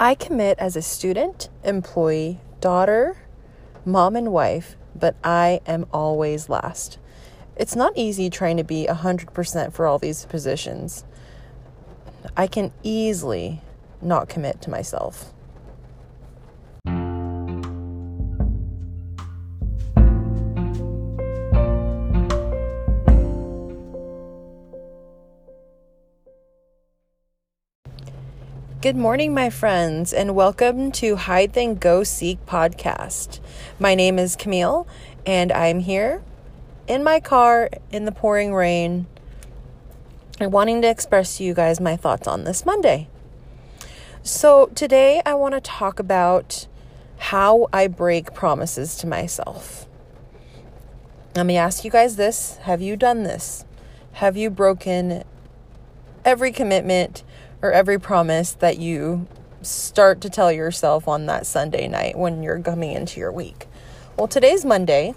I commit as a student, employee, daughter, mom, and wife, but I am always last. It's not easy trying to be 100% for all these positions. I can easily not commit to myself. Good morning, my friends, and welcome to Hide Then Go Seek podcast. My name is Camille, and I'm here in my car in the pouring rain and wanting to express to you guys my thoughts on this Monday. So, today I want to talk about how I break promises to myself. Let me ask you guys this Have you done this? Have you broken every commitment? Or every promise that you start to tell yourself on that Sunday night when you're coming into your week. Well, today's Monday,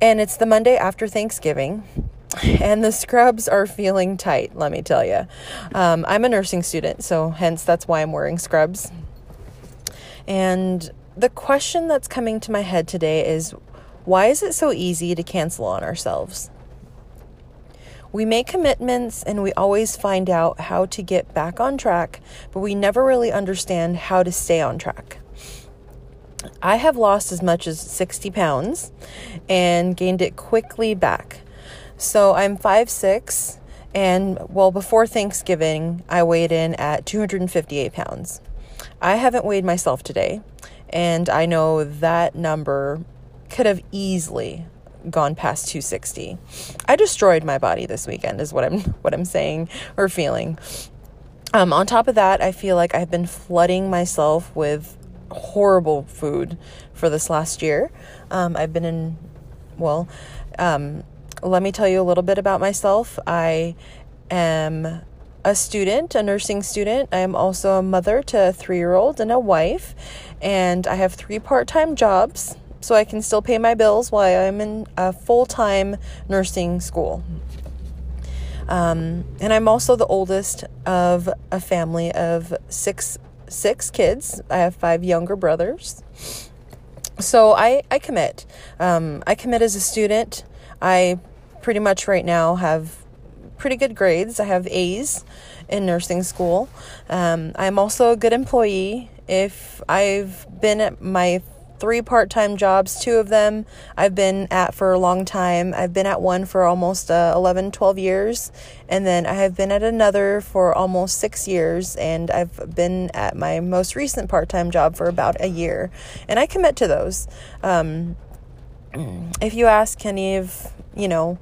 and it's the Monday after Thanksgiving, and the scrubs are feeling tight, let me tell you. Um, I'm a nursing student, so hence that's why I'm wearing scrubs. And the question that's coming to my head today is why is it so easy to cancel on ourselves? We make commitments and we always find out how to get back on track, but we never really understand how to stay on track. I have lost as much as 60 pounds and gained it quickly back. So I'm 5'6, and well, before Thanksgiving, I weighed in at 258 pounds. I haven't weighed myself today, and I know that number could have easily gone past 260. I destroyed my body this weekend is what I'm what I'm saying or feeling. Um, on top of that, I feel like I've been flooding myself with horrible food for this last year. Um, I've been in, well, um, let me tell you a little bit about myself. I am a student, a nursing student. I am also a mother to a three year old and a wife, and I have three part time jobs so I can still pay my bills while I'm in a full time nursing school. Um, and I'm also the oldest of a family of six six kids. I have five younger brothers. So I, I commit. Um, I commit as a student. I pretty much right now have pretty good grades. I have A's in nursing school. Um, I'm also a good employee. If I've been at my three part time jobs. Two of them I've been at for a long time. I've been at one for almost uh, 11, 12 years. And then I have been at another for almost six years. And I've been at my most recent part time job for about a year. And I commit to those. Um, if you ask any of, you know,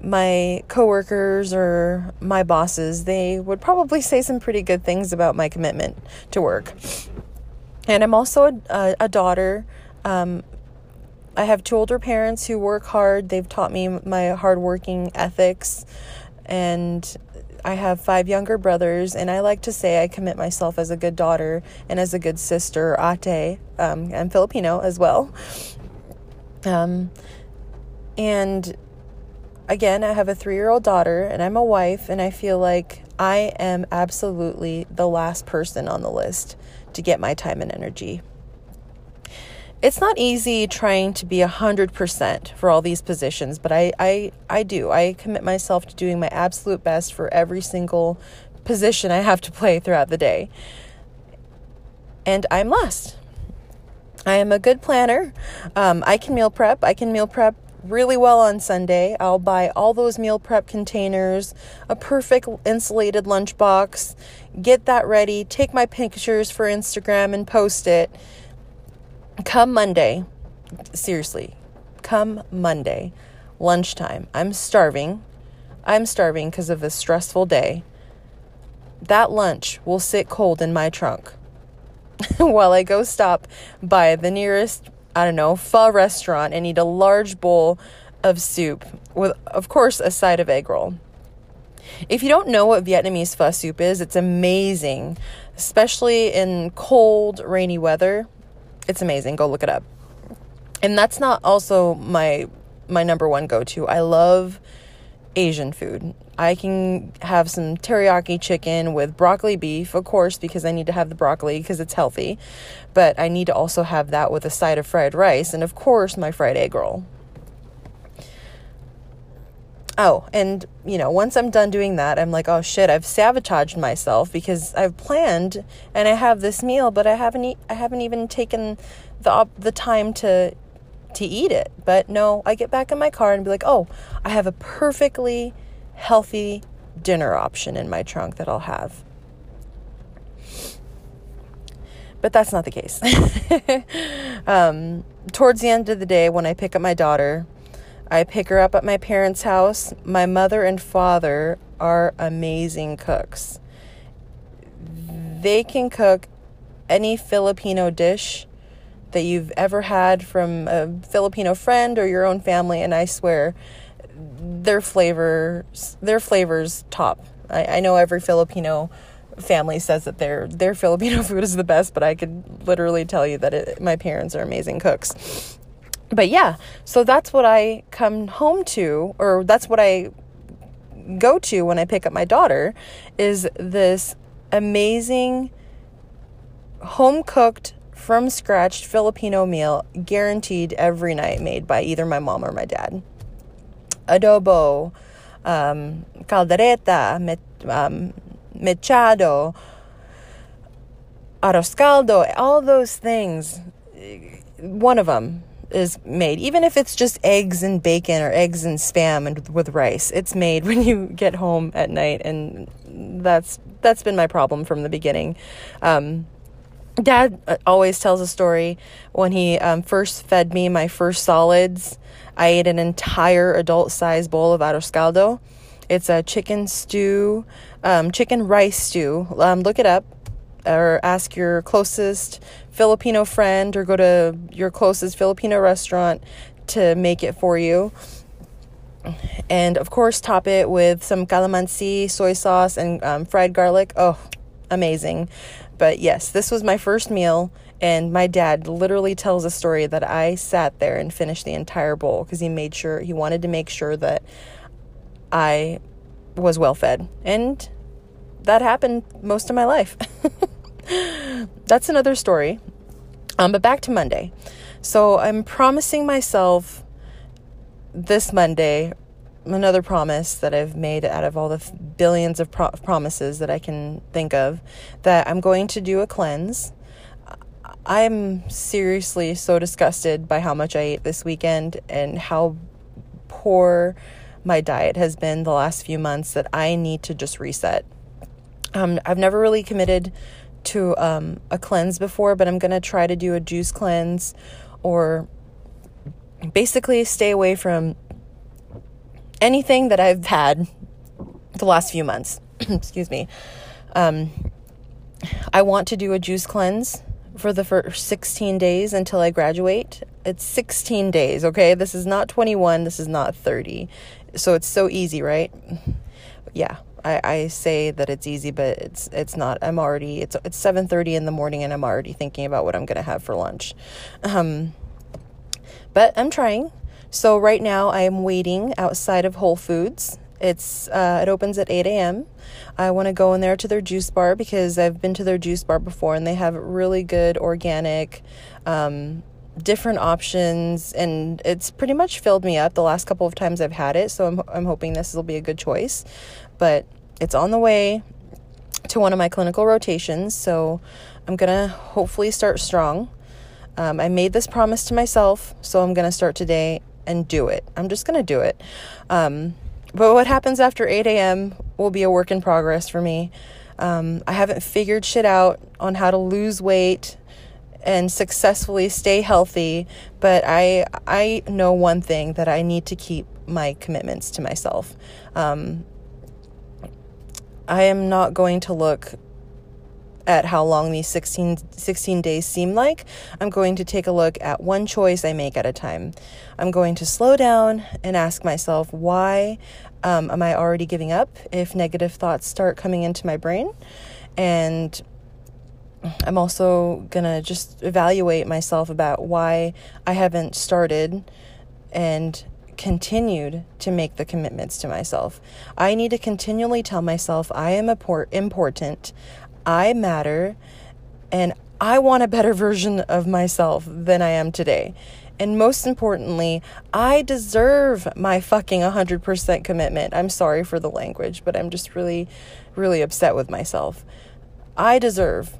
my coworkers or my bosses, they would probably say some pretty good things about my commitment to work. And I'm also a, a, daughter. Um, I have two older parents who work hard. They've taught me my hardworking ethics. And I have five younger brothers. And I like to say I commit myself as a good daughter and as a good sister, ate. Um, I'm Filipino as well. Um, and again, I have a three year old daughter and I'm a wife. And I feel like I am absolutely the last person on the list to get my time and energy. It's not easy trying to be 100% for all these positions, but I, I, I do. I commit myself to doing my absolute best for every single position I have to play throughout the day. And I'm last. I am a good planner. Um, I can meal prep. I can meal prep really well on Sunday. I'll buy all those meal prep containers, a perfect insulated lunchbox, get that ready, take my pictures for Instagram and post it. Come Monday, seriously, come Monday, lunchtime, I'm starving. I'm starving because of this stressful day. That lunch will sit cold in my trunk while I go stop by the nearest I don't know, pho restaurant and eat a large bowl of soup with, of course, a side of egg roll. If you don't know what Vietnamese pho soup is, it's amazing, especially in cold, rainy weather. It's amazing. Go look it up. And that's not also my my number one go-to. I love Asian food. I can have some teriyaki chicken with broccoli beef, of course, because I need to have the broccoli because it's healthy. But I need to also have that with a side of fried rice and, of course, my fried egg roll. Oh, and you know, once I'm done doing that, I'm like, oh shit, I've sabotaged myself because I've planned and I have this meal, but I haven't e- I haven't even taken the op- the time to to eat it. But no, I get back in my car and be like, "Oh, I have a perfectly healthy dinner option in my trunk that I'll have." But that's not the case. um, towards the end of the day, when I pick up my daughter, I pick her up at my parents' house. My mother and father are amazing cooks. They can cook any Filipino dish that you've ever had from a Filipino friend or your own family, and I swear their flavors their flavors top. I, I know every Filipino family says that their their Filipino food is the best, but I could literally tell you that it, my parents are amazing cooks but yeah, so that's what I come home to, or that's what I go to when I pick up my daughter, is this amazing home cooked from scratch Filipino meal guaranteed every night made by either my mom or my dad. Adobo, um, caldereta, um, mechado, arroz caldo, all those things. One of them is made, even if it's just eggs and bacon or eggs and spam and with rice. It's made when you get home at night, and that's that's been my problem from the beginning. Um, Dad uh, always tells a story when he um, first fed me my first solids. I ate an entire adult size bowl of arroz caldo. It's a chicken stew, um, chicken rice stew. Um, look it up or ask your closest Filipino friend or go to your closest Filipino restaurant to make it for you. And of course, top it with some calamansi, soy sauce, and um, fried garlic. Oh, amazing. But yes, this was my first meal, and my dad literally tells a story that I sat there and finished the entire bowl because he made sure, he wanted to make sure that I was well fed. And that happened most of my life. That's another story. Um, but back to Monday. So I'm promising myself this Monday another promise that I've made out of all the billions of pro- promises that I can think of that I'm going to do a cleanse. I'm seriously so disgusted by how much I ate this weekend and how poor my diet has been the last few months that I need to just reset. Um, I've never really committed to um, a cleanse before, but I'm going to try to do a juice cleanse or basically stay away from anything that I've had the last few months. Excuse me. Um, I want to do a juice cleanse for the first 16 days until I graduate. It's 16 days, okay? This is not 21, this is not 30. So it's so easy, right? Yeah, I, I say that it's easy, but it's it's not. I'm already it's it's seven thirty in the morning, and I'm already thinking about what I'm gonna have for lunch. Um, but I'm trying. So right now I am waiting outside of Whole Foods. It's uh, it opens at 8 a.m. I want to go in there to their juice bar because I've been to their juice bar before and they have really good organic, um, different options, and it's pretty much filled me up the last couple of times I've had it. So I'm I'm hoping this will be a good choice but it's on the way to one of my clinical rotations. So I'm to hopefully start strong. Um, I made this promise to myself, so I'm to start today and do it. I'm just going to do it. Um, but what happens after 8 a.m. will be a work in progress for me. Um, I haven't figured shit out on how to lose weight and successfully stay healthy, but I I know one thing that I need to keep my commitments to myself. Um, I am not going to look at how long these 16, 16 days seem like. I'm going to take a look at one choice I make at a time. I'm going to slow down and ask myself, why um, am I already giving up if negative thoughts start coming into my brain? And I'm also going to just evaluate myself about why I haven't started and continued to make the commitments to myself. I need to continually tell myself I am important, I matter, and I want a better version of myself than I am today. And most importantly, I deserve my fucking 100% commitment. I'm sorry for the language, but I'm just really, really upset with myself. I deserve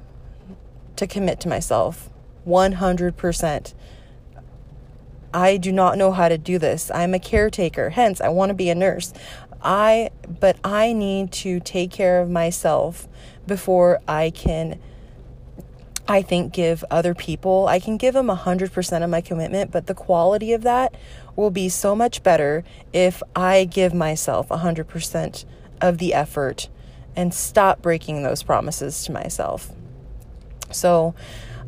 to commit to myself 100%. I do not know how to do this. I'm a caretaker, hence, I want to be a nurse. I, but I need to take care of myself before I can I think, give other people. I can give them 100% of my commitment, but the quality of that will be so much better if I give myself 100% of the effort and stop breaking those promises to myself. So,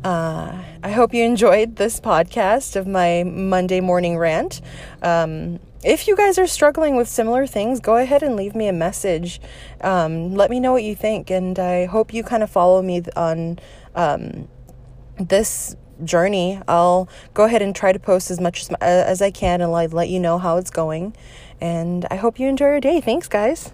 uh, I hope you enjoyed this podcast of my Monday morning rant. Um, if you guys are struggling with similar things, go ahead and leave me a message. Um, let me know what you think, and I hope you kind of follow me on um, this journey. I'll go ahead and try to post as much as, as I can and let, let you know how it's going. And I hope you enjoy your day. Thanks, guys.